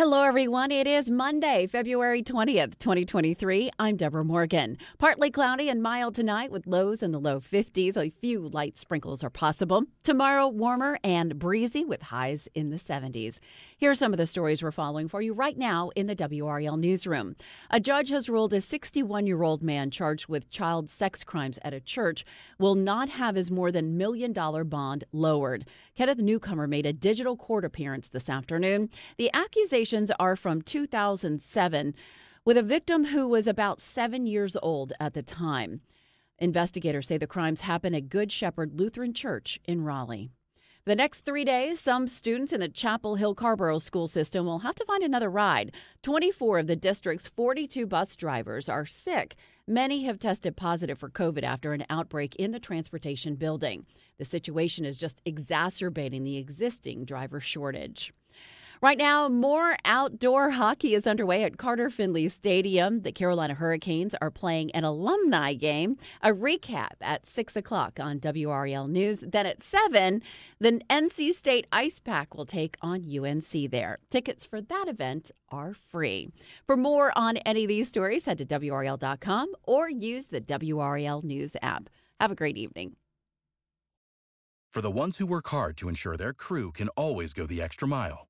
Hello, everyone. It is Monday, February 20th, 2023. I'm Deborah Morgan. Partly cloudy and mild tonight with lows in the low 50s. A few light sprinkles are possible. Tomorrow, warmer and breezy with highs in the 70s. Here are some of the stories we're following for you right now in the WRAL newsroom. A judge has ruled a 61 year old man charged with child sex crimes at a church will not have his more than million dollar bond lowered. Kenneth Newcomer made a digital court appearance this afternoon. The accusation are from 2007 with a victim who was about seven years old at the time. Investigators say the crimes happened at Good Shepherd Lutheran Church in Raleigh. The next three days, some students in the Chapel Hill Carrboro school system will have to find another ride. 24 of the district's 42 bus drivers are sick. Many have tested positive for COVID after an outbreak in the transportation building. The situation is just exacerbating the existing driver shortage. Right now, more outdoor hockey is underway at Carter Finley Stadium. The Carolina Hurricanes are playing an alumni game. A recap at 6 o'clock on WRAL News. Then at 7, the NC State Ice Pack will take on UNC there. Tickets for that event are free. For more on any of these stories, head to WRAL.com or use the WRAL News app. Have a great evening. For the ones who work hard to ensure their crew can always go the extra mile